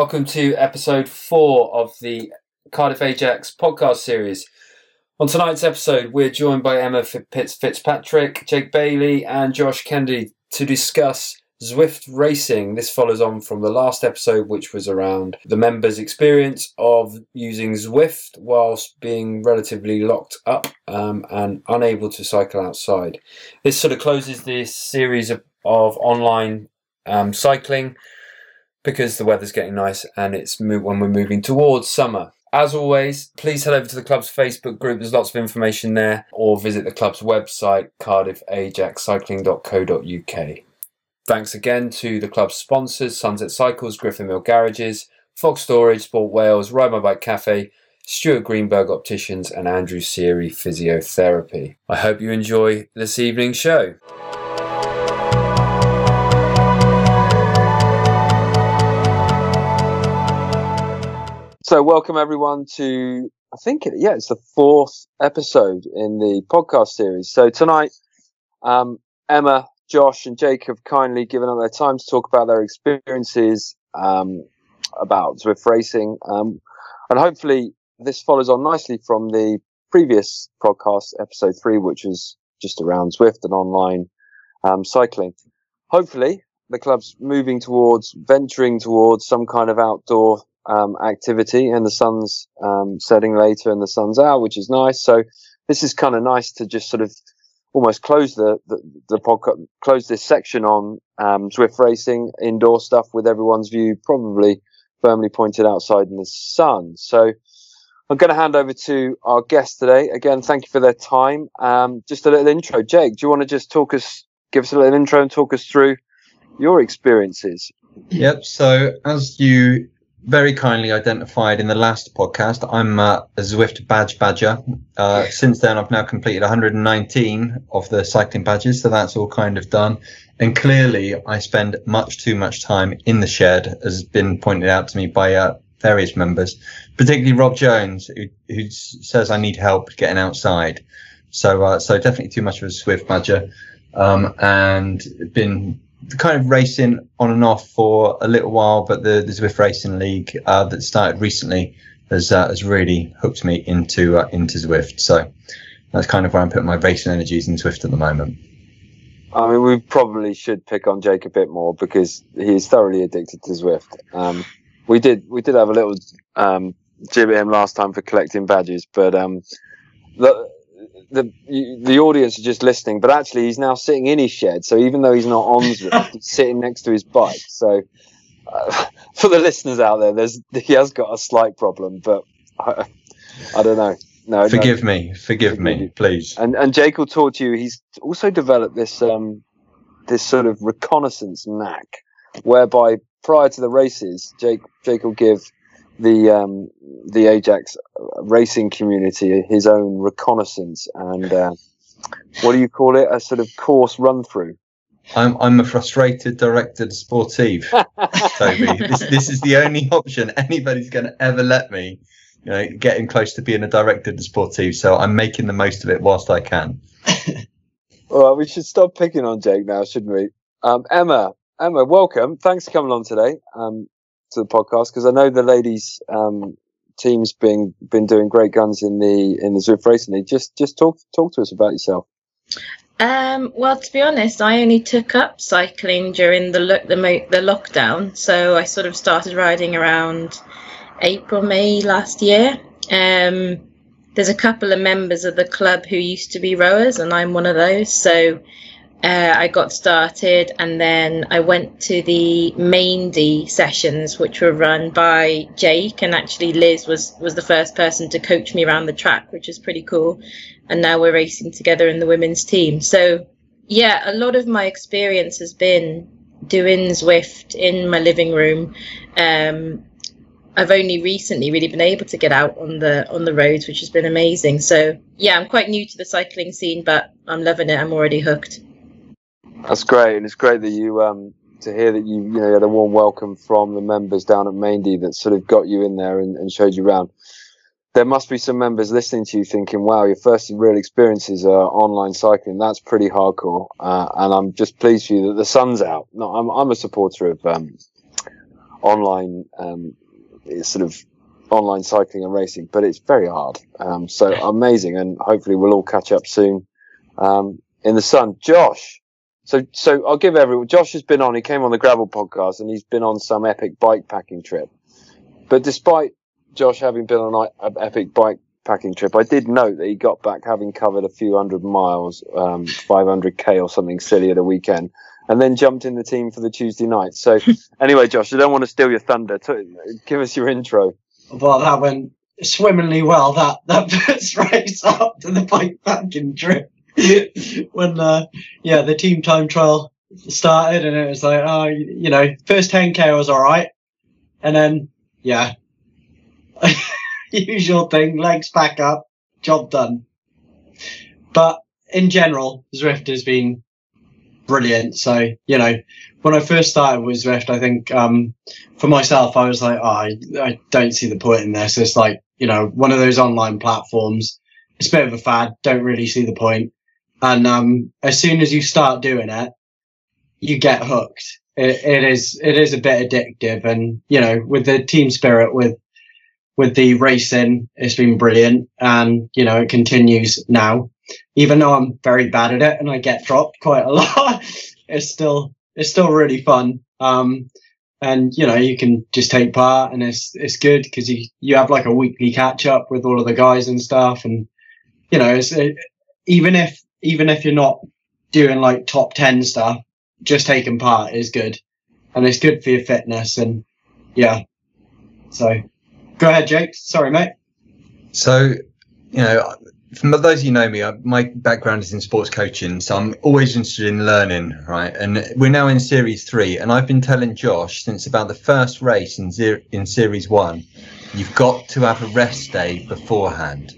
Welcome to episode four of the Cardiff Ajax podcast series. On tonight's episode, we're joined by Emma Fitz- Fitzpatrick, Jake Bailey, and Josh Kennedy to discuss Zwift Racing. This follows on from the last episode, which was around the members' experience of using Zwift whilst being relatively locked up um, and unable to cycle outside. This sort of closes this series of, of online um, cycling because the weather's getting nice and it's mo- when we're moving towards summer. As always, please head over to the club's Facebook group. There's lots of information there, or visit the club's website, cardiffajaxcycling.co.uk. Thanks again to the club's sponsors, Sunset Cycles, Griffin Mill Garages, Fox Storage, Sport Wales, Ride My Bike Cafe, Stuart Greenberg Opticians, and Andrew Seary Physiotherapy. I hope you enjoy this evening's show. So, welcome everyone to, I think, it, yeah, it's the fourth episode in the podcast series. So, tonight, um, Emma, Josh, and Jake have kindly given up their time to talk about their experiences um, about Zwift racing. Um, and hopefully, this follows on nicely from the previous podcast, episode three, which was just around Zwift and online um, cycling. Hopefully, the club's moving towards venturing towards some kind of outdoor um, activity, and the sun's um, setting later, and the sun's out, which is nice. So this is kind of nice to just sort of almost close the the, the podcast, close this section on um, Zwift racing, indoor stuff with everyone's view probably firmly pointed outside in the sun. So. I'm going to hand over to our guest today. Again, thank you for their time. Um, just a little intro. Jake, do you want to just talk us, give us a little intro and talk us through your experiences? Yep. So, as you very kindly identified in the last podcast, I'm uh, a Zwift badge badger. Uh, since then, I've now completed 119 of the cycling badges, so that's all kind of done. And clearly, I spend much too much time in the shed, as has been pointed out to me by uh, various members, particularly Rob Jones, who, who says I need help getting outside. So, uh, so definitely too much of a Zwift badger, um, and been kind of racing on and off for a little while, but the, the Zwift Racing League uh, that started recently has uh, has really hooked me into uh, into Zwift. So that's kind of where I'm putting my racing energies in Zwift at the moment. I mean, we probably should pick on Jake a bit more because he is thoroughly addicted to Zwift. Um, we did we did have a little um, jib at him last time for collecting badges, but um, the, the the audience are just listening, but actually he's now sitting in his shed. So even though he's not on he's sitting next to his bike. So uh, for the listeners out there, there's he has got a slight problem, but I, I don't know. No, forgive no. me, forgive, forgive me, you. please. And and Jake will talk to you. He's also developed this um this sort of reconnaissance knack, whereby prior to the races, Jake Jake will give the um, the Ajax racing community his own reconnaissance and uh, what do you call it? A sort of course run through. I'm I'm a frustrated director sportive, Toby. this this is the only option anybody's going to ever let me, you know, getting close to being a director sportive. So I'm making the most of it whilst I can. well, we should stop picking on Jake now, shouldn't we? Um, Emma, Emma, welcome. Thanks for coming on today. Um, to the podcast because I know the ladies um, team's been been doing great guns in the in the Zwift League. Just just talk talk to us about yourself. Um, well, to be honest, I only took up cycling during the lo- the, mo- the lockdown, so I sort of started riding around April May last year. Um, there's a couple of members of the club who used to be rowers, and I'm one of those. So uh, I got started, and then I went to the Maindy sessions, which were run by Jake, and actually Liz was was the first person to coach me around the track, which is pretty cool. And now we're racing together in the women's team. So yeah, a lot of my experience has been doing Zwift in my living room. Um, I've only recently really been able to get out on the on the roads, which has been amazing. So yeah, I'm quite new to the cycling scene, but I'm loving it. I'm already hooked. That's great, and it's great that you um, to hear that you you know had a warm welcome from the members down at Maindy that sort of got you in there and, and showed you around. There must be some members listening to you thinking, "Wow, your first real experiences are online cycling. That's pretty hardcore." Uh, and I'm just pleased for you that the sun's out. No, I'm I'm a supporter of um, online um, sort of online cycling and racing, but it's very hard. Um, so amazing, and hopefully we'll all catch up soon um, in the sun. Josh, so so I'll give everyone. Josh has been on. He came on the gravel podcast, and he's been on some epic bike packing trip. But despite Josh having been on an epic bike packing trip, I did note that he got back having covered a few hundred miles, um, 500k or something silly at a weekend, and then jumped in the team for the Tuesday night. So anyway, Josh, I don't want to steal your thunder. Give us your intro. Well, that went swimmingly well. That that first race up to the bike packing trip when uh, yeah the team time trial started, and it was like oh you know first 10k was all right, and then yeah usual thing legs back up job done. But in general, Zwift has been brilliant. So, you know, when I first started with Zwift, I think, um, for myself, I was like, oh, I, I don't see the point in this. It's like, you know, one of those online platforms. It's a bit of a fad. Don't really see the point. And, um, as soon as you start doing it, you get hooked. It, it is, it is a bit addictive. And, you know, with the team spirit, with, with the racing, it's been brilliant. And, you know, it continues now even though I'm very bad at it and I get dropped quite a lot, it's still it's still really fun. Um, and you know you can just take part and it's it's good because you you have like a weekly catch up with all of the guys and stuff, and you know it's it, even if even if you're not doing like top ten stuff, just taking part is good, and it's good for your fitness and yeah. So go ahead, Jake. Sorry, mate. So you know for those of you know me, my background is in sports coaching, so I'm always interested in learning, right? And we're now in series three, and I've been telling Josh since about the first race in in series one, you've got to have a rest day beforehand.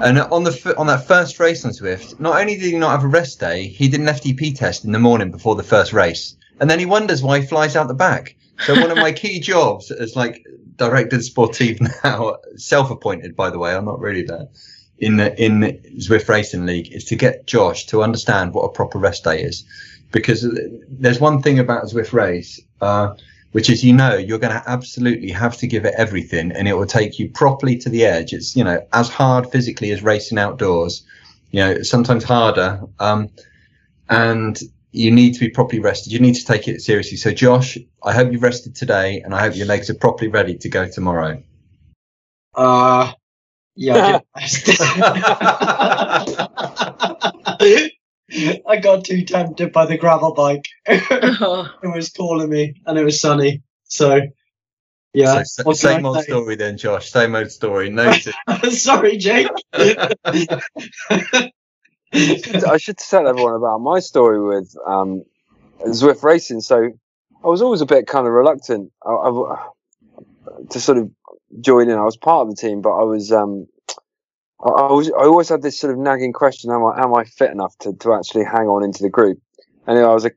And on the on that first race on Zwift, not only did he not have a rest day, he did an FTP test in the morning before the first race, and then he wonders why he flies out the back. So one of my key jobs as like director sportive now, self-appointed by the way, I'm not really there in the, in Zwift Racing League is to get Josh to understand what a proper rest day is, because there's one thing about Zwift Race, uh, which is you know you're going to absolutely have to give it everything, and it will take you properly to the edge. It's you know as hard physically as racing outdoors, you know sometimes harder, um, and you need to be properly rested. You need to take it seriously. So Josh, I hope you've rested today, and I hope your legs are properly ready to go tomorrow. Uh yeah, I got too tempted by the gravel bike. Oh. it was calling me, and it was sunny. So, yeah. So, same old say? story then, Josh. Same old story. No. Sorry, Jake. I should tell everyone about my story with um, Zwift Racing. So, I was always a bit kind of reluctant I, I, to sort of join in. I was part of the team, but I was um, I, was I always had this sort of nagging question: Am I am I fit enough to, to actually hang on into the group? And I was a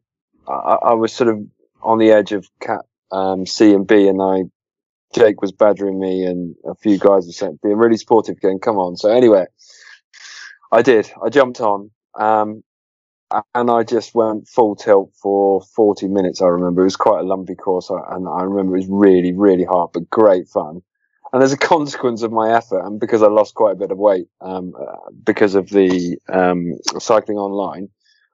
I, I was sort of on the edge of cat um, C and B, and I Jake was badgering me, and a few guys were saying, being really supportive, going, "Come on!" So anyway, I did. I jumped on. Um, and I just went full tilt for 40 minutes. I remember it was quite a lumpy course, and I remember it was really, really hard, but great fun. And as a consequence of my effort, and because I lost quite a bit of weight um, uh, because of the um, cycling online,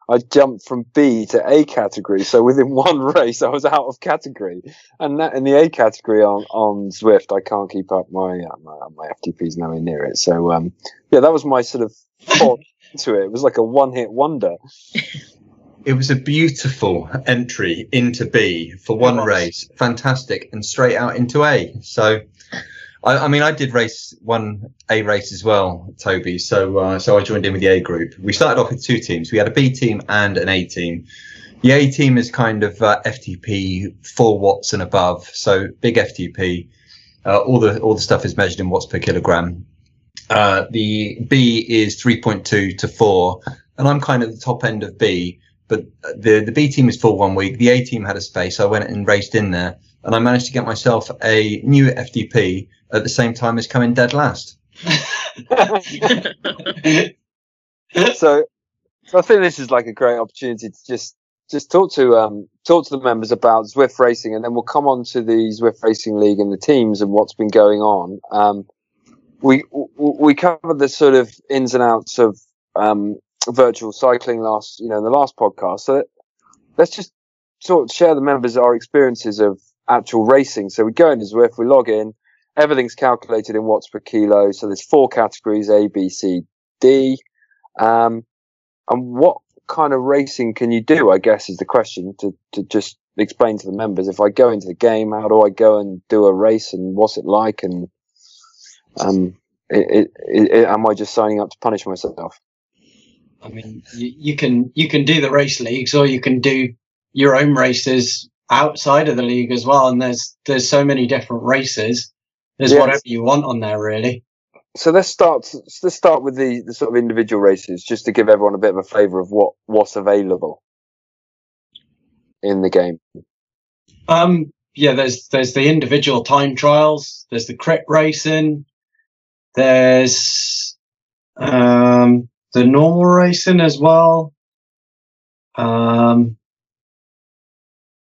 I jumped from B to A category. So within one race, I was out of category. And that in the A category on, on Zwift, I can't keep up my uh, my, my FTP's nowhere near it. So um, yeah, that was my sort of thought to it. It was like a one hit wonder. It was a beautiful entry into B for one race, fantastic, and straight out into A. So I, I, mean, I did race one A race as well, Toby. So, uh, so I joined in with the A group. We started off with two teams. We had a B team and an A team. The A team is kind of uh, FTP four watts and above, so big FTP. Uh, all the all the stuff is measured in watts per kilogram. Uh, the B is 3.2 to four, and I'm kind of the top end of B. But the the B team is full one week. The A team had a space. I went and raced in there and I managed to get myself a new FTP at the same time as coming dead last. so, so I think this is like a great opportunity to just just talk to um, talk to the members about Zwift Racing, and then we'll come on to the Zwift Racing League and the teams and what's been going on. Um, we we covered the sort of ins and outs of um, virtual cycling last, you know, in the last podcast. So let's just sort of share the members our experiences of actual racing. So we go into Zwift, we log in, everything's calculated in watts per kilo. So there's four categories: A, B, C, D. Um, and what kind of racing can you do? I guess is the question to to just explain to the members. If I go into the game, how do I go and do a race, and what's it like, and um, it, it, it, am I just signing up to punish myself? I mean, you, you can you can do the race leagues, or you can do your own races outside of the league as well. And there's there's so many different races. There's yes. whatever you want on there, really. So let's start. Let's start with the, the sort of individual races, just to give everyone a bit of a flavour of what what's available in the game. Um. Yeah. There's there's the individual time trials. There's the crit racing. There's um the normal racing as well. Um,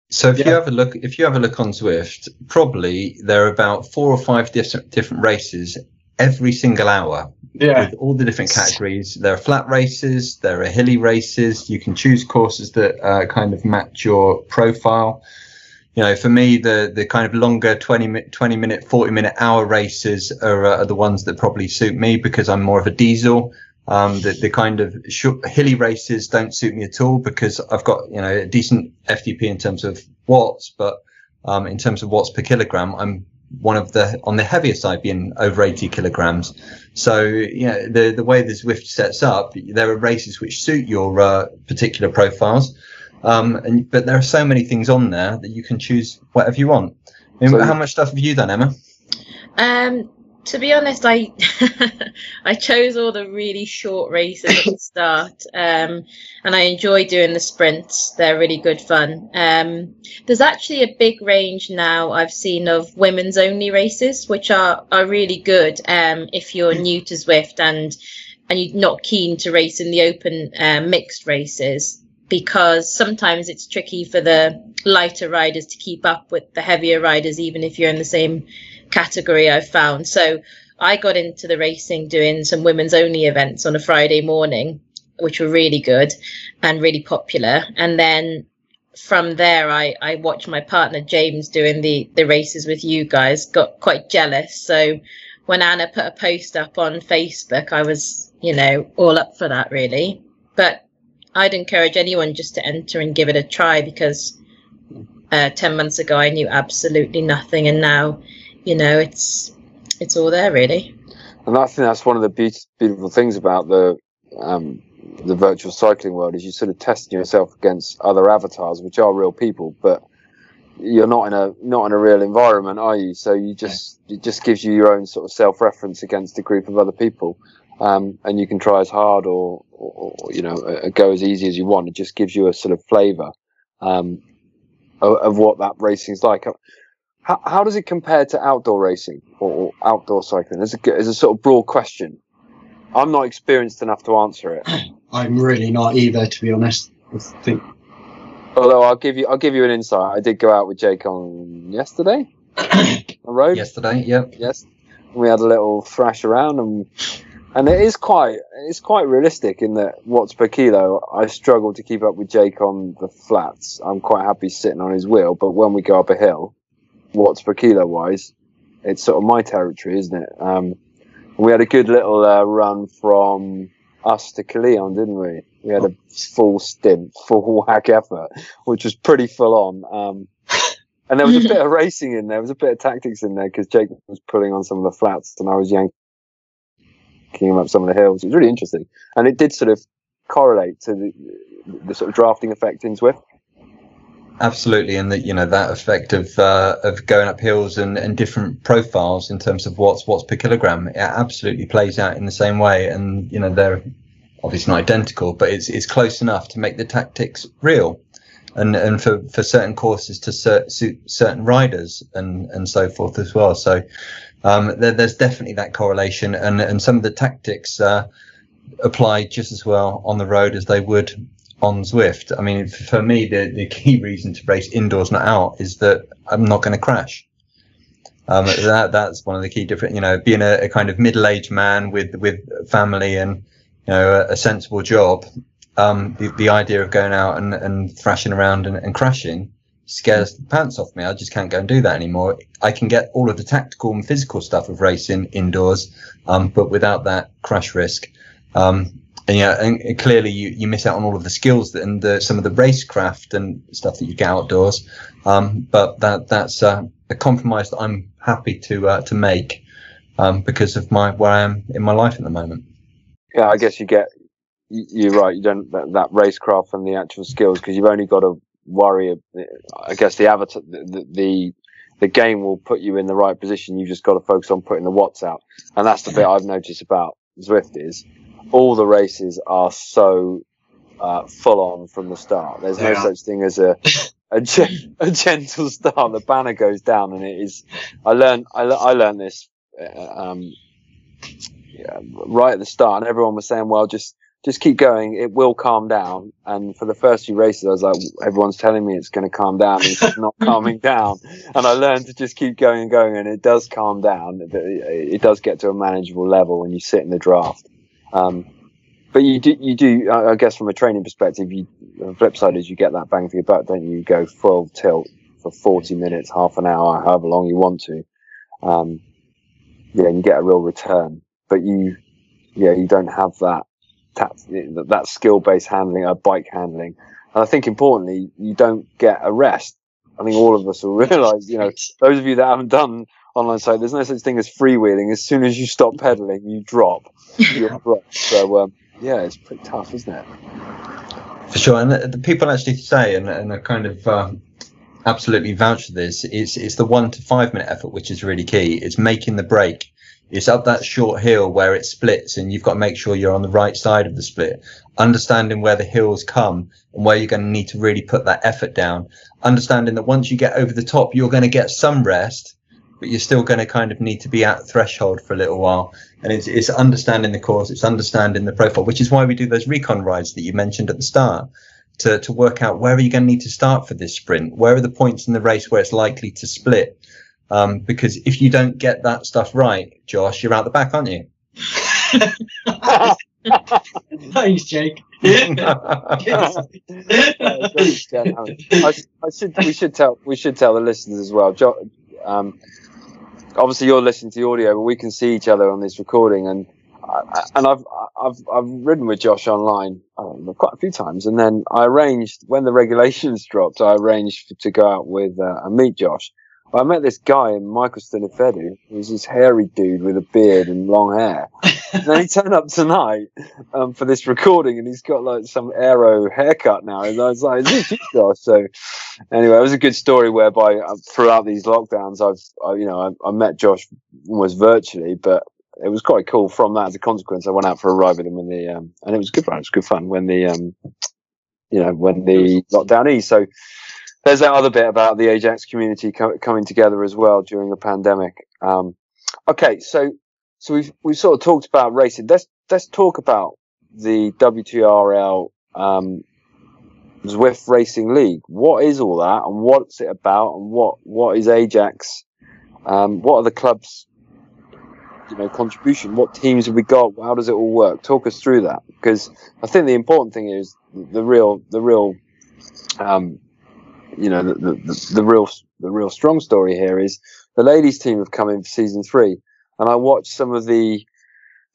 so if yeah. you have a look, if you have a look on Zwift, probably there are about four or five different different races every single hour. Yeah. With all the different categories. There are flat races, there are hilly races. You can choose courses that uh, kind of match your profile. You know, for me, the the kind of longer 20 minute, 20 minute, 40 minute hour races are, uh, are the ones that probably suit me because I'm more of a diesel. Um, the, the kind of short, hilly races don't suit me at all because I've got, you know, a decent FTP in terms of watts, but, um, in terms of watts per kilogram, I'm one of the, on the heavier side being over 80 kilograms. So, you know, the, the way the Zwift sets up, there are races which suit your, uh, particular profiles. Um, and, but there are so many things on there that you can choose whatever you want. I mean, so, how much stuff have you done, Emma? Um, to be honest, I I chose all the really short races at the start, um, and I enjoy doing the sprints. They're really good fun. Um, there's actually a big range now I've seen of women's only races, which are are really good um, if you're new to Zwift and and you're not keen to race in the open uh, mixed races because sometimes it's tricky for the lighter riders to keep up with the heavier riders, even if you're in the same category I've found. So I got into the racing doing some women's only events on a Friday morning, which were really good and really popular. And then from there, I, I watched my partner James doing the, the races with you guys, got quite jealous. So when Anna put a post up on Facebook, I was, you know, all up for that really. But I'd encourage anyone just to enter and give it a try because uh, 10 months ago I knew absolutely nothing. And now you know, it's it's all there really. And I think that's one of the be- beautiful things about the um, the virtual cycling world is you sort of testing yourself against other avatars, which are real people, but you're not in a not in a real environment, are you? So you just it just gives you your own sort of self reference against a group of other people, um, and you can try as hard or, or, or you know uh, go as easy as you want. It just gives you a sort of flavour um, of, of, what that racing's like. How, how does it compare to outdoor racing or, or outdoor cycling? As a, as a sort of broad question. I'm not experienced enough to answer it. I'm really not either, to be honest. I think. Although I'll give you, I'll give you an insight. I did go out with Jake on yesterday. on road. Yesterday, yep. Yes. We had a little thrash around, and and it is quite, it's quite realistic in that watts per kilo. I struggle to keep up with Jake on the flats. I'm quite happy sitting on his wheel, but when we go up a hill, watts per kilo wise, it's sort of my territory, isn't it? Um, we had a good little uh, run from us to Caerleon, didn't we? We had a full stint, full whack effort, which was pretty full on. Um, and there was a bit of racing in there, there was a bit of tactics in there because Jake was pulling on some of the flats and I was yanking him up some of the hills. It was really interesting. And it did sort of correlate to the, the sort of drafting effect in Zwift. Absolutely, and that you know that effect of uh, of going up hills and, and different profiles in terms of what's what's per kilogram, it absolutely plays out in the same way. And you know they're obviously not identical, but it's it's close enough to make the tactics real, and and for, for certain courses to suit certain riders and and so forth as well. So um, there, there's definitely that correlation, and and some of the tactics uh, apply just as well on the road as they would on Zwift. I mean, for me, the, the key reason to race indoors, not out, is that I'm not going to crash. Um, that that's one of the key different. You know, being a, a kind of middle-aged man with with family and you know a, a sensible job. Um, the, the idea of going out and, and thrashing around and, and crashing scares the pants off me. I just can't go and do that anymore. I can get all of the tactical and physical stuff of racing indoors, um, but without that crash risk. Um, and yeah, and, clearly you, you miss out on all of the skills that, and the, some of the racecraft and stuff that you get outdoors. Um, but that that's uh, a compromise that I'm happy to uh, to make um, because of my where I am in my life at the moment. Yeah, I guess you get you're right. You don't that, that racecraft and the actual skills because you've only got to worry. I guess the avatar, the, the the game will put you in the right position. You've just got to focus on putting the watts out, and that's the bit I've noticed about Zwift is all the races are so uh, full on from the start. There's no Yeah. such thing as a a, gen- a gentle start. The banner goes down, and it is. I learned. I, I learned this uh, um, yeah, right at the start, and everyone was saying, "Well, just just keep going. It will calm down." And for the first few races, I was like, "Everyone's telling me it's going to calm down. and It's not calming down." And I learned to just keep going and going, and it does calm down. It, it does get to a manageable level when you sit in the draft. Um, but you do, you do. I guess from a training perspective, you the flip side is you get that bang for your buck, don't you? You go full tilt for forty minutes, half an hour, however long you want to. Um, yeah, and you get a real return. But you, yeah, you don't have that that, that skill based handling, uh, bike handling. And I think importantly, you don't get a rest. I think all of us will realise, you know, those of you that haven't done online site, there's no such thing as freewheeling. As soon as you stop pedaling, you drop. So um, yeah, it's pretty tough, isn't it? For sure, and the, the people actually say, and, and I kind of um, absolutely vouch for this. It's it's the one to five minute effort which is really key. It's making the break. It's up that short hill where it splits, and you've got to make sure you're on the right side of the split. Understanding where the hills come and where you're going to need to really put that effort down. Understanding that once you get over the top, you're going to get some rest, but you're still going to kind of need to be at threshold for a little while. And it's, it's understanding the course, it's understanding the profile, which is why we do those recon rides that you mentioned at the start to, to work out where are you going to need to start for this sprint? Where are the points in the race where it's likely to split? Um, because if you don't get that stuff right, Josh, you're out the back, aren't you? Thanks, Jake. I, I should we should tell we should tell the listeners as well. Jo, um, obviously, you're listening to the audio, but we can see each other on this recording, and I, and I've I've I've ridden with Josh online um, quite a few times, and then I arranged when the regulations dropped, I arranged to go out with uh, and meet Josh. I met this guy in Michaelston-y-Fedw, who's this hairy dude with a beard and long hair. and then he turned up tonight um, for this recording, and he's got like some aero haircut now. And I was like, "Is this you, Josh?" So anyway, it was a good story whereby uh, throughout these lockdowns, I've I, you know I, I met Josh almost virtually, but it was quite cool. From that, as a consequence, I went out for a ride with him when the um, and it was good fun. It was good fun when the um, you know when the lockdown eased. So there's that other bit about the Ajax community co- coming together as well during a pandemic. Um, okay, so so we've we've sort of talked about racing. Let's let's talk about the WTRL um, Zwift Racing League. What is all that, and what's it about, and what what is Ajax? Um, what are the clubs? You know, contribution. What teams have we got? How does it all work? Talk us through that, because I think the important thing is the real the real um, you know the, the, the real the real strong story here is the ladies team have come in for season three. And I watched some of the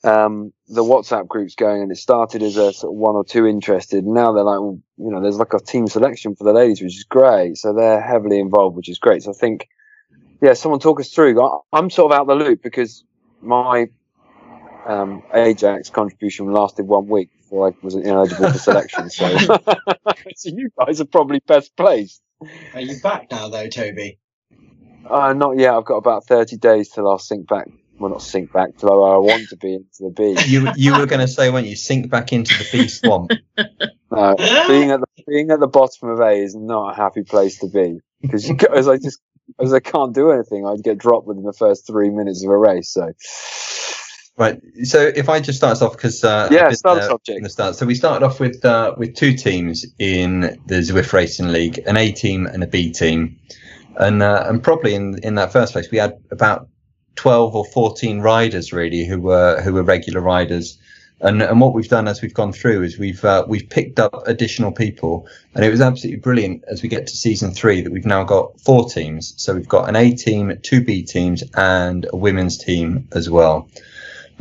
um, the WhatsApp groups going and it started as a sort of one or two interested. And now they're like you know there's like a team selection for the ladies which is great. So they're heavily involved which is great. So I think yeah someone talk us through. I, I'm sort of out the loop because my um, Ajax contribution lasted one week before I was ineligible for selection. So so you guys are probably best placed Are you back now, though, Toby? Uh, not yet. I've got about 30 days till I'll sink back. Well, not sink back till I want to be into the B. you you were going to say when you sink back into the bee swamp. No, being at the being at the bottom of A is not a happy place to be because as I just as I can't do anything, I'd get dropped within the first three minutes of a race. So, Right. So if I just start us off because uh, Yeah, start us off, Jake. the start. So we started off with uh, with two teams in the Zwift Racing League, an A team and a B team, and uh, and probably in in that first place we had about twelve or fourteen riders really who were who were regular riders. And, and what we've done as we've gone through is we've uh, we've picked up additional people, and it was absolutely brilliant as we get to season three that we've now got four teams. So we've got an A team, two B teams, and a women's team as well.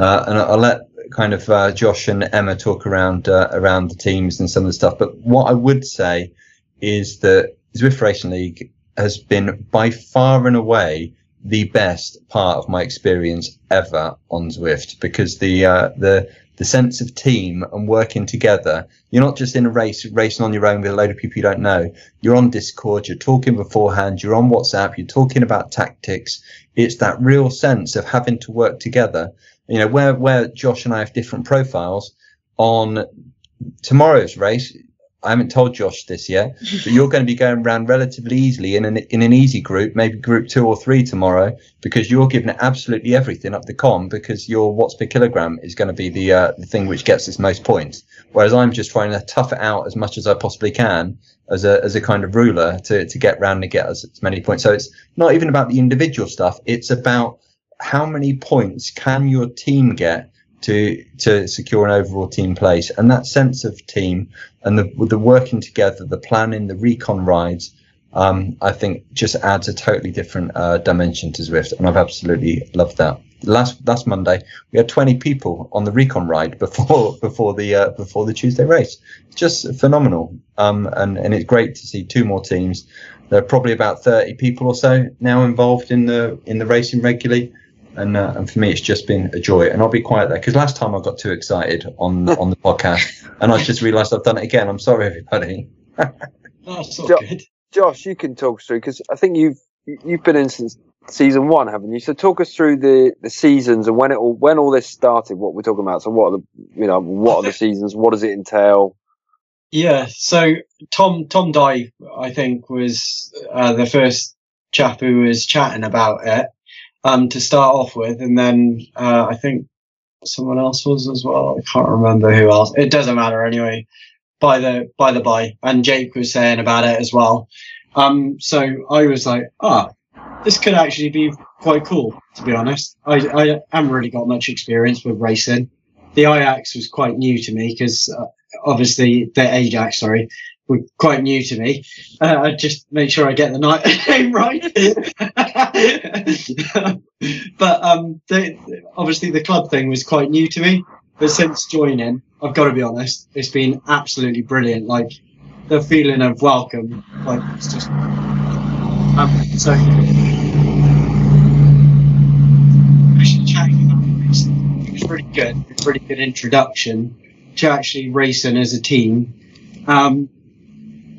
Uh, and I'll let kind of uh, Josh and Emma talk around uh, around the teams and some of the stuff. But what I would say is that Zwift Racing League has been by far and away the best part of my experience ever on Zwift because the uh, the the sense of team and working together. You're not just in a race racing on your own with a load of people you don't know. You're on Discord. You're talking beforehand. You're on WhatsApp. You're talking about tactics. It's that real sense of having to work together you know where where Josh and I have different profiles on tomorrow's race. I haven't told Josh this yet, but you're going to be going around relatively easily in an in an easy group, maybe group two or three tomorrow, because you're giving it absolutely everything up the com because your watts per kilogram is going to be the uh, the thing which gets us most points. Whereas I'm just trying to tough it out as much as I possibly can as a as a kind of rouleur to to get round and get us as many points. So it's not even about the individual stuff; it's about how many points can your team get to to secure an overall team place? And that sense of team and the the working together the planning the recon rides um, I think just adds a totally different uh, dimension to Zwift. And I've absolutely loved that. Last last Monday we had 20 people on the recon ride before before the uh, before the Tuesday race. Just phenomenal. Um, and and it's great to see two more teams. There are probably about 30 people or so now involved in the in the racing regularly and uh, and for me it's just been a joy and i'll be quiet there because last time i got too excited on on the podcast and i just realized i've done it again i'm sorry everybody That's all Jo- good. Josh, you can talk us through because I think you've you've been in since season one, haven't you? So talk us through the, the seasons and when it all when all this started. What we're talking about. So what are the you know what are the seasons? What does it entail? Yeah. So Tom Tom Dye, I think, was uh, the first chap who was chatting about it um, to start off with, and then uh, I think someone else was as well. I can't remember who else. It doesn't matter anyway. By the by the by, and Jake was saying about it as well. Um, so I was like, ah, this could actually be quite cool. To be honest, I I haven't really got much experience with racing. The Ajax was quite new to me because uh, obviously the Ajax, sorry, were quite new to me. Uh, I just make sure I get the night name right. but um, obviously the club thing was quite new to me. But since joining, I've got to be honest, it's been absolutely brilliant. Like the feeling of welcome, like it's just. Um, so, actually chatting about racing, it was really good. Was a good introduction to actually racing as a team. Um,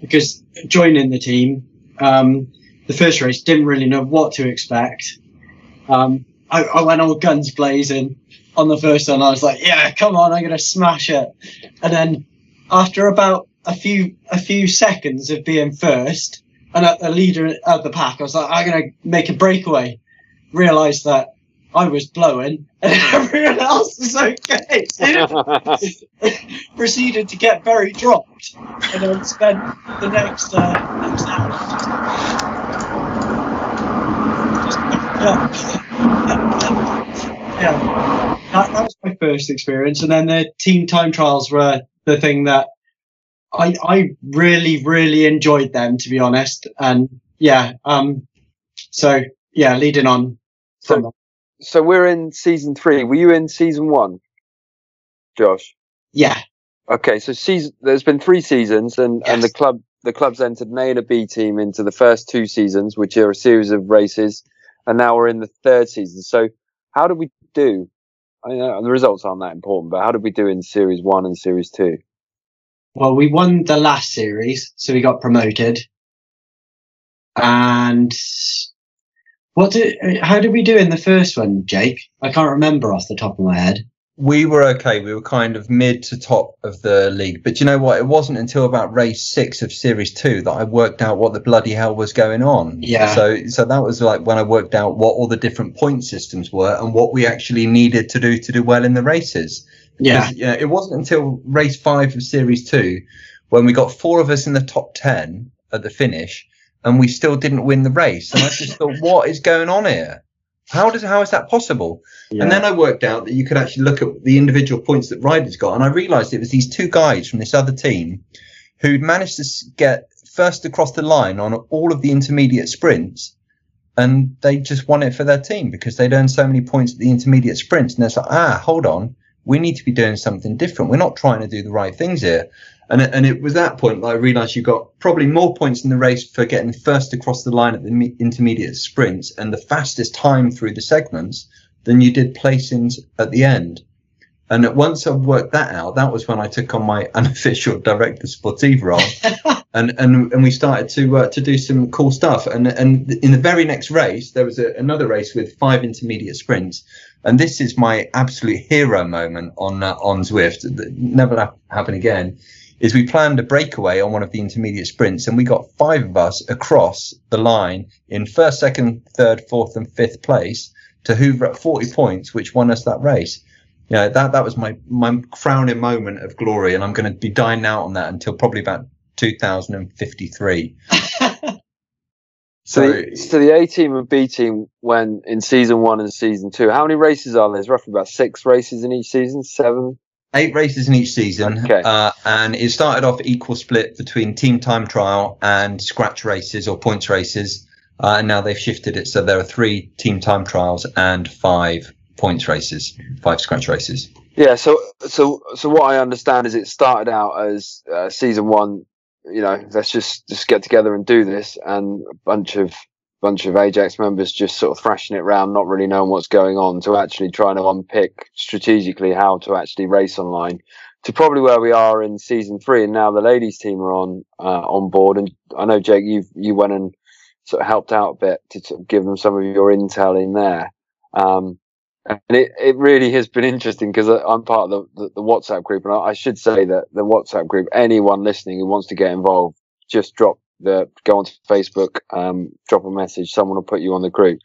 because joining the team, um, the first race didn't really know what to expect. Um, I, I went all guns blazing on the first one. I was like, "Yeah, come on, I'm gonna smash it!" And then after about a few a few seconds of being first and at the leader of the pack, I was like, "I'm gonna make a breakaway." Realised that I was blowing. And everyone else was okay. Proceeded to get very dropped and then spent the next uh, next hour. Just, yeah, yeah. That, that was my first experience, and then the team time trials were the thing that I I really really enjoyed them to be honest, and yeah, um, so yeah, leading on from So so we're in season three. Were you in season one, Josh? yeah, Okay, so season there's been three seasons, and and the club the club's entered an A and a B team into the first two seasons, which are a series of races, and now we're in the third season. So how did we do? I know the results aren't that important, but how did we do in series one and series two? Well, we won the last series, so we got promoted. And what did? How did we do in the first one, Jake? I can't remember off the top of my head. we were okay. We were kind of mid to top of the league. But you know what? It wasn't until about race six of Series Two that I worked out what the bloody hell was going on. Yeah. So so that was like when I worked out what all the different point systems were and what we actually needed to do to do well in the races. Yeah. yeah. it wasn't until race five of Series Two when we got four of us in the top ten at the finish, and we still didn't win the race. And I just thought, what is going on here? How does how is that possible? Yeah. And then I worked out that you could actually look at the individual points that riders got, and I realised it was these two guys from this other team who'd managed to get first across the line on all of the intermediate sprints, and they just won it for their team because they'd earned so many points at the intermediate sprints. And it's like, ah, hold on, we need to be doing something different. We're not trying to do the right things here. And it, and it was that point that I realised you got probably more points in the race for getting first across the line at the intermediate sprints and the fastest time through the segments than you did placings at the end. And at- once I worked that out, that was when I took on my unofficial director sportive role, and and and we started to uh, to do some cool stuff. And and in the very next race, there was a, another race with five intermediate sprints, and this is my absolute hero moment on uh, on Zwift. Never hap- happen again. Is we planned a breakaway on one of the intermediate sprints, and we got five of us across the line in first, second, third, fourth, and fifth place to hoover up 40 points, which won us that race. Yeah, that that was my my crowning moment of glory, and I'm going to be dining out on that until probably about 2053. So, the, so the A team and B team when in season one and season two. How many races are there? There's roughly about six races in each season. Seven. Eight races in each season, Okay. uh, and it started off equal split between team time trial and scratch races or points races, uh, and now they've shifted it so there are three team time trials and five points races, five scratch races. Yeah. So so so what I understand is it started out as uh, season one. You know, let's just just get together and do this, and a bunch of bunch of Ajax members just sort of thrashing it around, not really knowing what's going on, to actually trying to unpick strategically how to actually race online. To probably where we are in season three, and now the ladies' team are on uh, on board. And I know Jake, you you went and sort of helped out a bit to sort of give them some of your intel in there. Um, and it, it really has been interesting because I'm part of the, the, the WhatsApp group, and I, I should say that the WhatsApp group, anyone listening who wants to get involved, just drop go onto Facebook, um, drop a message. Someone will put you on the group.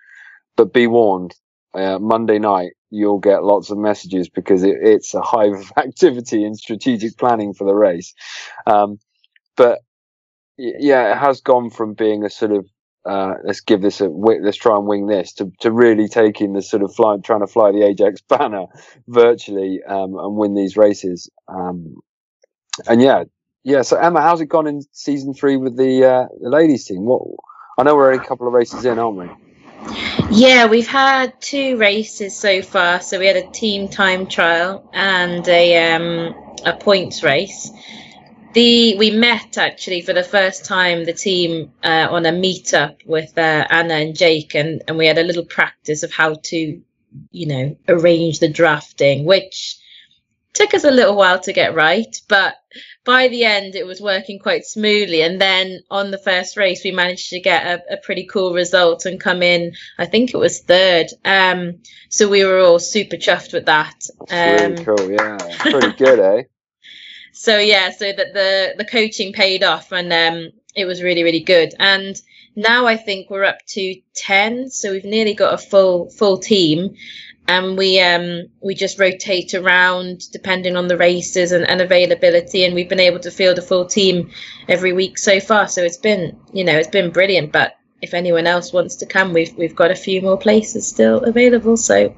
But be warned, uh, Monday night you'll get lots of messages because it, it's a hive of activity and strategic planning for the race. Um, but yeah, it has gone from being a sort of uh, let's give this a let's try and wing this to, to really taking the sort of trying to fly the Ajax banner virtually um, and win these races. Um, and yeah, yeah. So Emma, how's it gone in season three with the uh, the ladies team? What I know we're a couple of races in, aren't we? Yeah, we've had two races so far. So we had a team time trial and a um, a points race. The we met actually for the first time the team uh, on a meetup with uh, Anna and Jake, and and we had a little practice of how to, you know, arrange the drafting, which took us a little while to get right, but by the end it was working quite smoothly. And then on the first race, we managed to get a, a pretty cool result and come in. I think it was third. Um, so we were all super chuffed with that. Um, cool. Yeah, pretty good, eh? so yeah so that the the coaching paid off and um it was really really good and now i think we're up to 10 so we've nearly got a full full team and we um we just rotate around depending on the races and, and availability and we've been able to field a full team every week so far so it's been you know it's been brilliant but if anyone else wants to come we've we've got a few more places still available so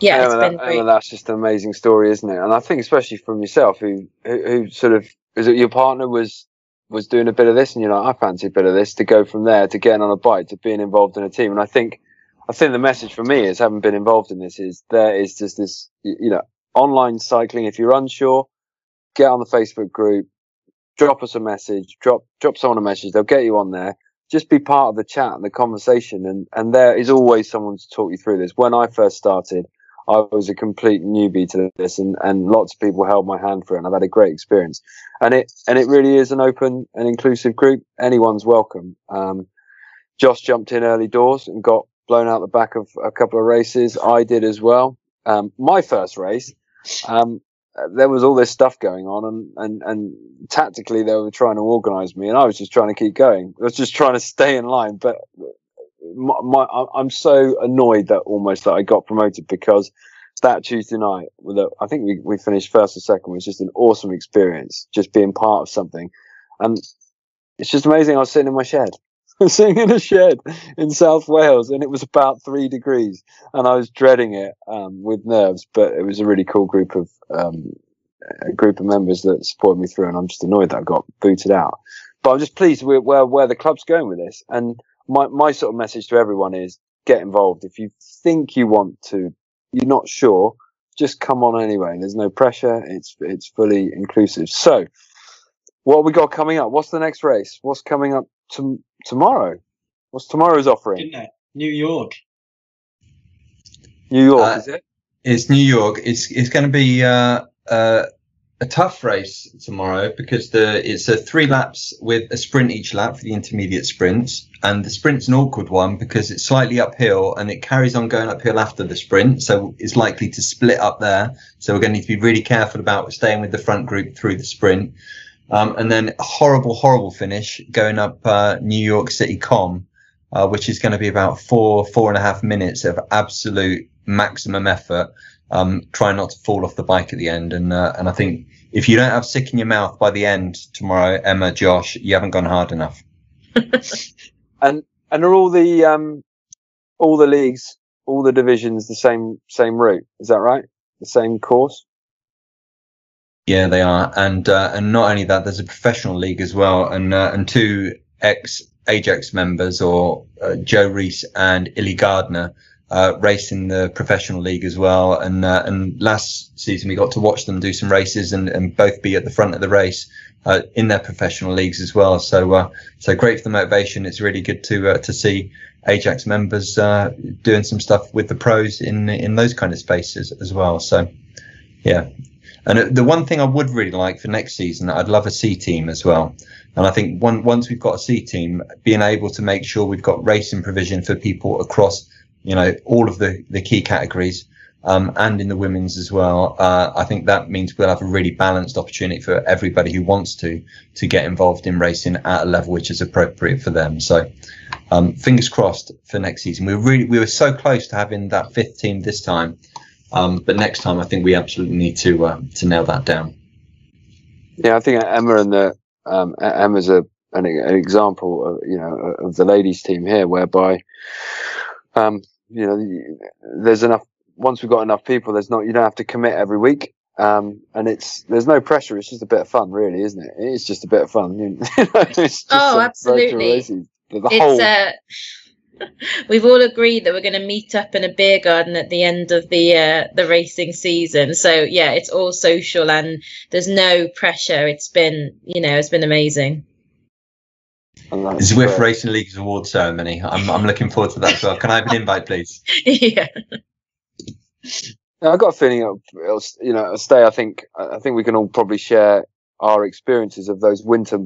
yeah it's been great Emma, that's just an amazing story, isn't it? And I think especially from yourself, who, who who sort of is it your partner was was doing a bit of this, and you're like, I fancy a bit of this to go from there to getting on a bike to being involved in a team. And I think I think the message for me is having been involved in this is there is just this you know online cycling. If you're unsure, get on the Facebook group, drop us a message, drop drop someone a message. They'll get you on there. Just be part of the chat and the conversation, and and there is always someone to talk you through this. When I first started. I was a complete newbie to this, and, and lots of people held my hand for it, and I've had a great experience. And it and it really is an open and inclusive group. Anyone's welcome. Um, Josh jumped in early doors and got blown out the back of a couple of races. I did as well. Um, my first race, um, there was all this stuff going on, and, and, and tactically they were trying to organise me, and I was just trying to keep going. I was just trying to stay in line. But my, my I'm so annoyed that almost that I got promoted because that Tuesday night, with I think we, we finished first or second, was just an awesome experience, just being part of something. And it's just amazing. I was sitting in my shed sitting in a shed in South Wales, and it was about three degrees, and I was dreading it um, with nerves. But it was a really cool group of um, a group of members that supported me through, and I'm just annoyed that I got booted out. But I'm just pleased with where where the club's going with this. And my my sort of message to everyone is get involved. If you think you want to, you're not sure, just come on anyway. There's no pressure. It's it's fully inclusive. So. What we got coming up? What's the next race? What's coming up to, tomorrow? What's tomorrow's offering? Didn't it? New York. New York, Uh, is it? It's New York. It's it's going to be uh, uh, a tough race tomorrow because the it's a three laps with a sprint each lap for the intermediate sprints, and the sprint's an awkward one because it's slightly uphill and it carries on going uphill after the sprint, so it's likely to split up there. So we're going to need to be really careful about staying with the front group through the sprint. Um, and then horrible, horrible finish going up uh, New York City KOM, uh, which is going to be about four, four and a half minutes of absolute maximum effort. Um, trying not to fall off the bike at the end. And, uh, and I think if you don't have sick in your mouth by the end tomorrow, Emma, Josh, you haven't gone hard enough. And and are all the um all the leagues, all the divisions the same same route? Is that right? The same course? Yeah, they are, and uh, and not only that, there's a professional league as well, and uh, and two ex Ajax members, or uh, Joe Reese and Illy Gardner, uh, race in the professional league as well. And uh, and last season we got to watch them do some races and, and both be at the front of the race uh, in their professional leagues as well. So so great for the motivation. It's really good to to see Ajax members doing some stuff with the pros in in those kind of spaces as well. So yeah. And the one thing I would really like for next season, I'd love a C team as well. And I think one, once we've got a C team, being able to make sure we've got racing provision for people across, you know, all of the, the key categories, um, and in the women's as well. Uh, I think that means we'll have a really balanced opportunity for everybody who wants to, to get involved in racing at a level which is appropriate for them. So, um, fingers crossed for next season. We were really, we were so close to having that fifth team this time. Um, but next time, I think we absolutely need to uh, to nail that down. Yeah, I think Emma and the um, Emma's a an, an example of you know of the ladies team here, whereby um, you know there's enough. Once we've got enough people, there's not you don't have to commit every week. Um, and it's there's no pressure. It's just a bit of fun, really, isn't it? It's just a bit of fun. You know, it's just Oh, absolutely. virtual. The, the whole It's uh, we've all agreed that we're going to meet up in a beer garden at the end of the uh, the racing season. So yeah, it's all social and there's no pressure. It's been you know it's been amazing. and that's Zwift great. Racing League's award ceremony. I'm, I'm looking forward to that as well. Can I have an invite, please? yeah. Yeah, I got a feeling it'll, it'll you know it'll stay. I think I I think we can all probably share our experiences of those winter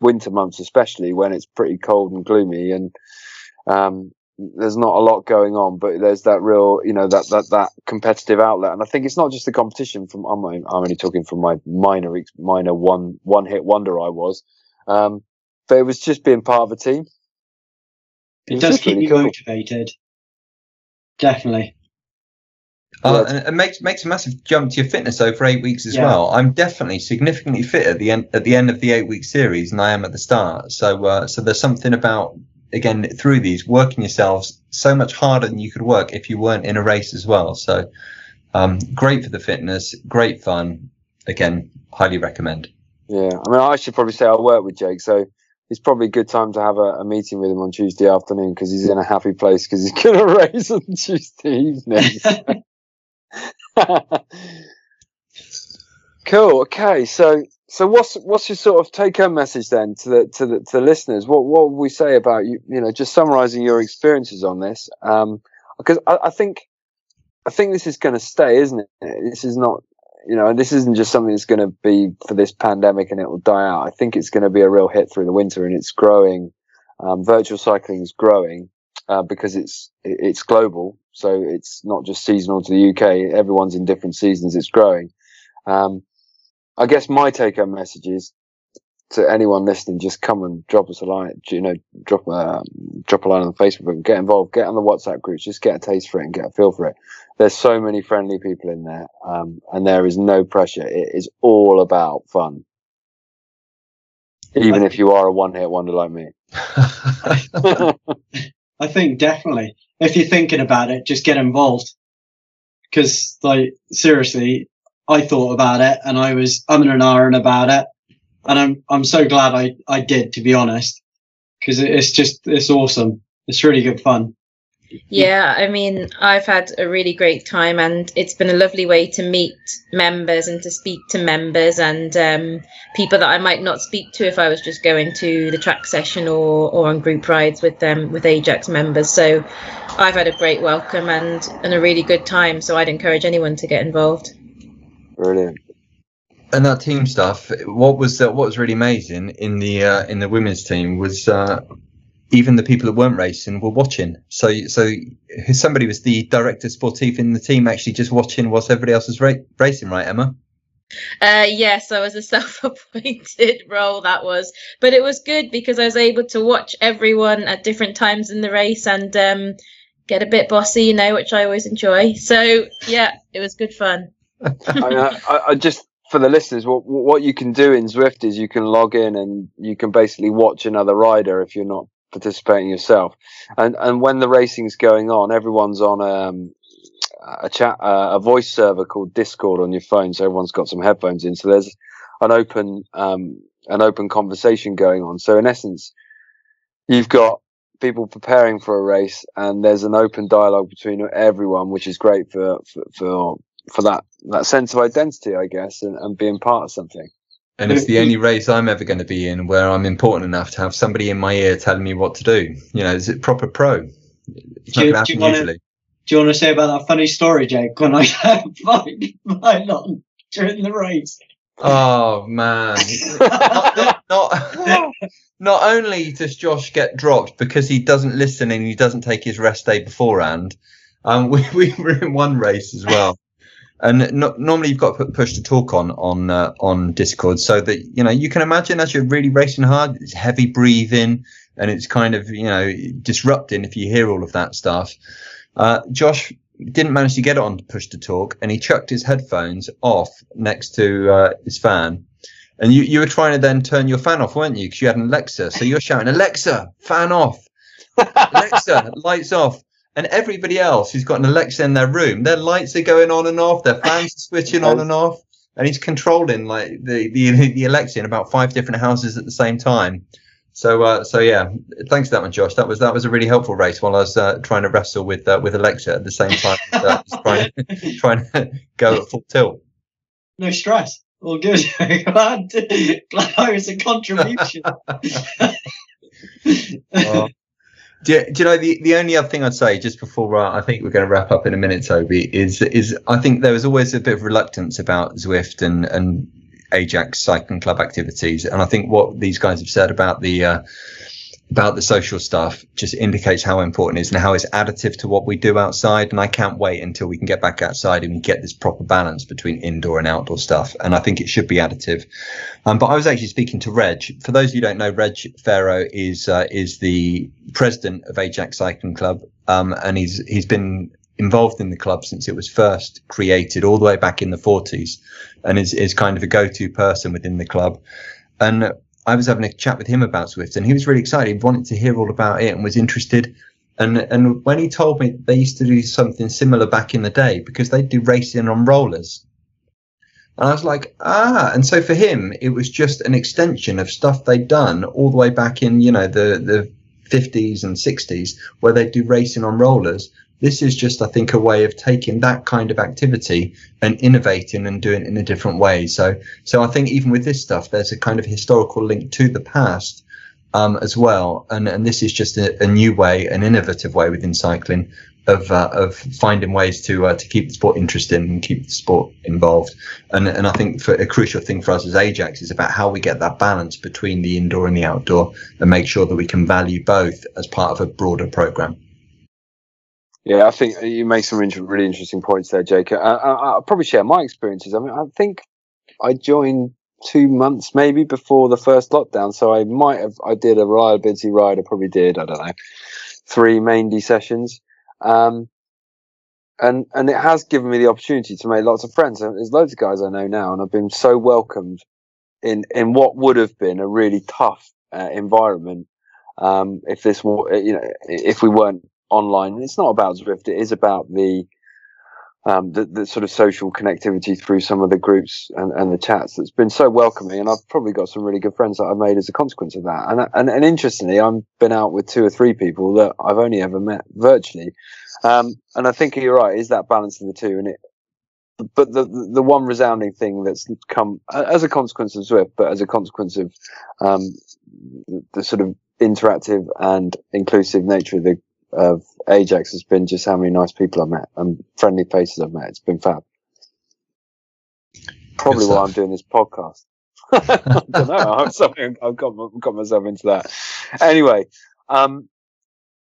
winter months, especially when it's pretty cold and gloomy, and um, there's not a lot going on. But there's that real you know that that that competitive outlet, and I think it's not just the competition. From I'm, I'm only talking from my minor minor one one hit wonder I was, um, but it was just being part of a team. It was does keep really you cool. motivated. Definitely. Uh, and it makes makes a massive jump to your fitness over eight weeks as Yeah. well. I'm definitely significantly fit at the end at the end of the eight week series than I am at the start. So uh, so there's something about again through these working yourselves so much harder than you could work if you weren't in a race as well. So um, great for the fitness, great fun. Again, highly recommend. Yeah, I mean, I should probably say I work with Jake, so it's probably a good time to have a, a meeting with him on Tuesday afternoon because he's in a happy place because he's going to race on Tuesday evening. cool. Okay, so so what's what's your sort of take home message then to the to the to the listeners? What what would we say about you? You know, just summarising your experiences on this, um, because I, I think I think this is going to stay, isn't it? This is not you know, this isn't just something that's going to be for this pandemic and it will die out. I think it's going to be a real hit through the winter and it's growing. Um, virtual cycling is growing uh, because it's it's global so it's not just seasonal to the UK. Everyone's in different seasons. It's growing. Um, I guess my take-home message is to anyone listening, just come and drop us a line. You know, drop a drop a line on Facebook and get involved. Get on the WhatsApp groups. Just get a taste for it and get a feel for it. There's so many friendly people in there, um, and there is no pressure. It is all about fun. Even if you are a one-hit wonder like me. I think definitely. If you're thinking about it, just get involved. Because, like, seriously, I thought about it and I was umming and ahhing about it and I'm I'm so glad I I did to be honest because it's just it's awesome. It's really good fun. Yeah, I mean, I've had a really great time, and it's been a lovely way to meet members and to speak to members and um, people that I might not speak to if I was just going to the track session or, or on group rides with them with Ajax members. So I've had a great welcome and and a really good time. So I'd encourage anyone to get involved. Brilliant and that team stuff. What was uh, what was really amazing in the uh, in the women's team was uh, even the people that weren't racing were watching. So so somebody was the director sportif in the team, actually just watching whilst everybody else was ra- racing, right, Emma? Uh, yes, I was a self-appointed role that was, but it was good because I was able to watch everyone at different times in the race and um, get a bit bossy, you know, which I always enjoy. So yeah, it was good fun. I, I, I just for the listeners, what what you can do in Zwift is you can log in and you can basically watch another rider if you're not participating yourself. And and when the racing's going on, everyone's on um, a chat uh, a voice server called Discord on your phone, so everyone's got some headphones in. So there's an open um, an open conversation going on. So in essence, you've got people preparing for a race, and there's an open dialogue between everyone, which is great for for, for for that that sense of identity, I guess, and, and being part of something. And it's the only race I'm ever going to be in where I'm important enough to have somebody in my ear telling me what to do. You know, is it proper pro? It's do, not do, you wanna, usually. do you want to say about that funny story, Jake, when I had my on during the race? Oh man! not, not, not only does Josh get dropped because he doesn't listen and he doesn't take his rest day beforehand. Um, we, we were in one race as well, and no, normally you've got to put push to talk on on uh, on Discord so that you know you can imagine as you're really racing hard, it's heavy breathing and it's kind of you know disrupting if you hear all of that stuff. Uh, Josh didn't manage to get it on push to talk, and he chucked his headphones off next to uh, his fan. And you, you were trying to then turn your fan off, weren't you? Because you had an Alexa. So you're shouting, Alexa, fan off. Alexa, lights off and everybody else who's got an Alexa in their room, their lights are going on and off, their fans are switching on and off, and he's controlling like the, the the Alexa in about five different houses at the same time. So uh, so yeah, thanks for that one, Josh. That was that was a really helpful race while I was uh, trying to wrestle with uh, with Alexa at the same time, uh, trying trying to go at full tilt. No stress. All good. glad, glad I was a contribution. oh, do you, do you, know the, the only other thing I'd say just before uh, I think we're going to wrap up in a minute, Toby, is is I think there was always a bit of reluctance about Zwift and and Ajax cycling club activities, and I think what these guys have said about the uh, about the social stuff just indicates how important it is and how it's additive to what we do outside. And I can't wait until we can get back outside and we get this proper balance between indoor and outdoor stuff. And I think it should be additive. Um, but I was actually speaking to Reg. For those of you who don't know, Reg Pharaoh is uh, is the president of Ajax Cycling Club, um, and he's he's been involved in the club since it was first created, all the way back in the 40s, and is is kind of a go-to person within the club. And I was having a chat with him about Zwift, and he was really excited. He wanted to hear all about it and was interested. And and when he told me they used to do something similar back in the day because they do racing on rollers, and I was like, ah. And so for him, it was just an extension of stuff they'd done all the way back in you know the the 50s and 60s where they'd do racing on rollers this is just, I think, a way of taking that kind of activity and innovating and doing it in a different way. So, so I think even with this stuff, there's a kind of historical link to the past um, as well. And, and this is just a, a, new way, an innovative way within cycling of uh, of finding ways to uh, to keep the sport interesting and keep the sport involved. And and I think for a crucial thing for us as Ajax is about how we get that balance between the indoor and the outdoor and make sure that we can value both as part of a broader program. Yeah, I think you make some really interesting points there, Jake. I, I, I'll probably share my experiences. I mean, I think I joined two months maybe before the first lockdown, so I might have. I did a reliability ride. I probably did. I don't know, three main sessions. Um, and and it has given me the opportunity to make lots of friends. There's loads of guys I know now, and I've been so welcomed in in what would have been a really tough uh, environment um, if this you know, if we weren't online. And it's not about Zwift; it is about the um, the, the sort of social connectivity through some of the groups and, and the chats that's been so welcoming. And I've probably got some really good friends that I've made as a consequence of that. And, and, and interestingly, I've been out with two or three people that I've only ever met virtually. Um, and I think you're right, is that balance in the two. And it, but the, the, one resounding thing that's come as a consequence of Zwift, but as a consequence of, um, the sort of interactive and inclusive nature of the of Ajax has been just how many nice people I've met and friendly faces I've met. It's been fab. Probably why I'm doing this podcast. I don't know. I'm sorry, I've got, got myself into that. Anyway, um,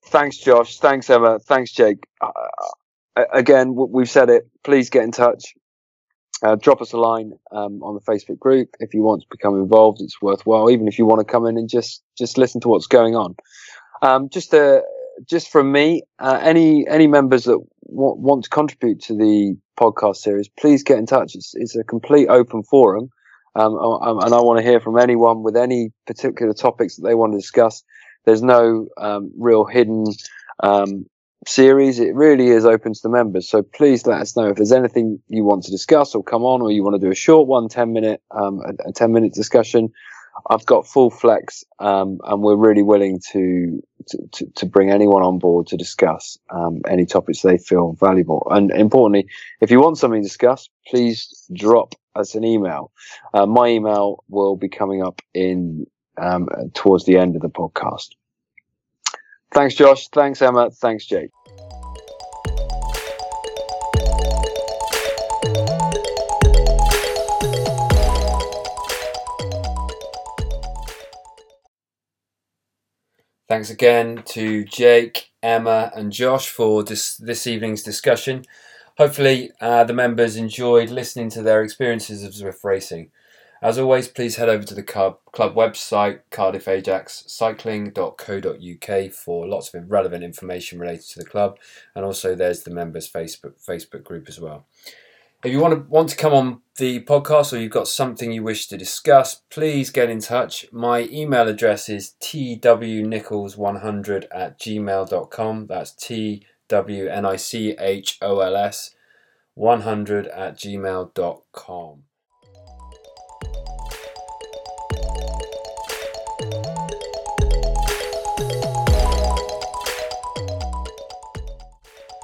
thanks, Josh. Thanks, Emma. Thanks, Jake. Uh, again, we've said it. Please get in touch. Uh, drop us a line um, on the Facebook group if you want to become involved. It's worthwhile, even if you want to come in and just just listen to what's going on. Um, just a just from me, uh, any any members that w- want to contribute to the podcast series, please get in touch. It's it's a complete open forum, um, and I want to hear from anyone with any particular topics that they want to discuss. There's no um, real hidden um, series. It really is open to the members. So please let us know if there's anything you want to discuss or come on, or you want to do a short one, 10 minute, um, a, a 10 minute discussion. I've got full flex, um, and we're really willing to, to, to bring anyone on board to discuss um, any topics they feel valuable. And importantly, if you want something discussed, please drop us an email. Uh, my email will be coming up in um, towards the end of the podcast. Thanks, Josh. Thanks, Emma. Thanks, Jake. Thanks again to Jake, Emma, and Josh for this, this evening's discussion. Hopefully, uh, the members enjoyed listening to their experiences of Zwift racing. As always, please head over to the club, club website, cardiffajaxcycling.co.uk for lots of relevant information related to the club, and also there's the members' Facebook Facebook group as well. If you want to want to come on the podcast or you've got something you wish to discuss, please get in touch. My email address is twnichols100 at gmail.com. That's T W N I C H O L S 100 at gmail.com.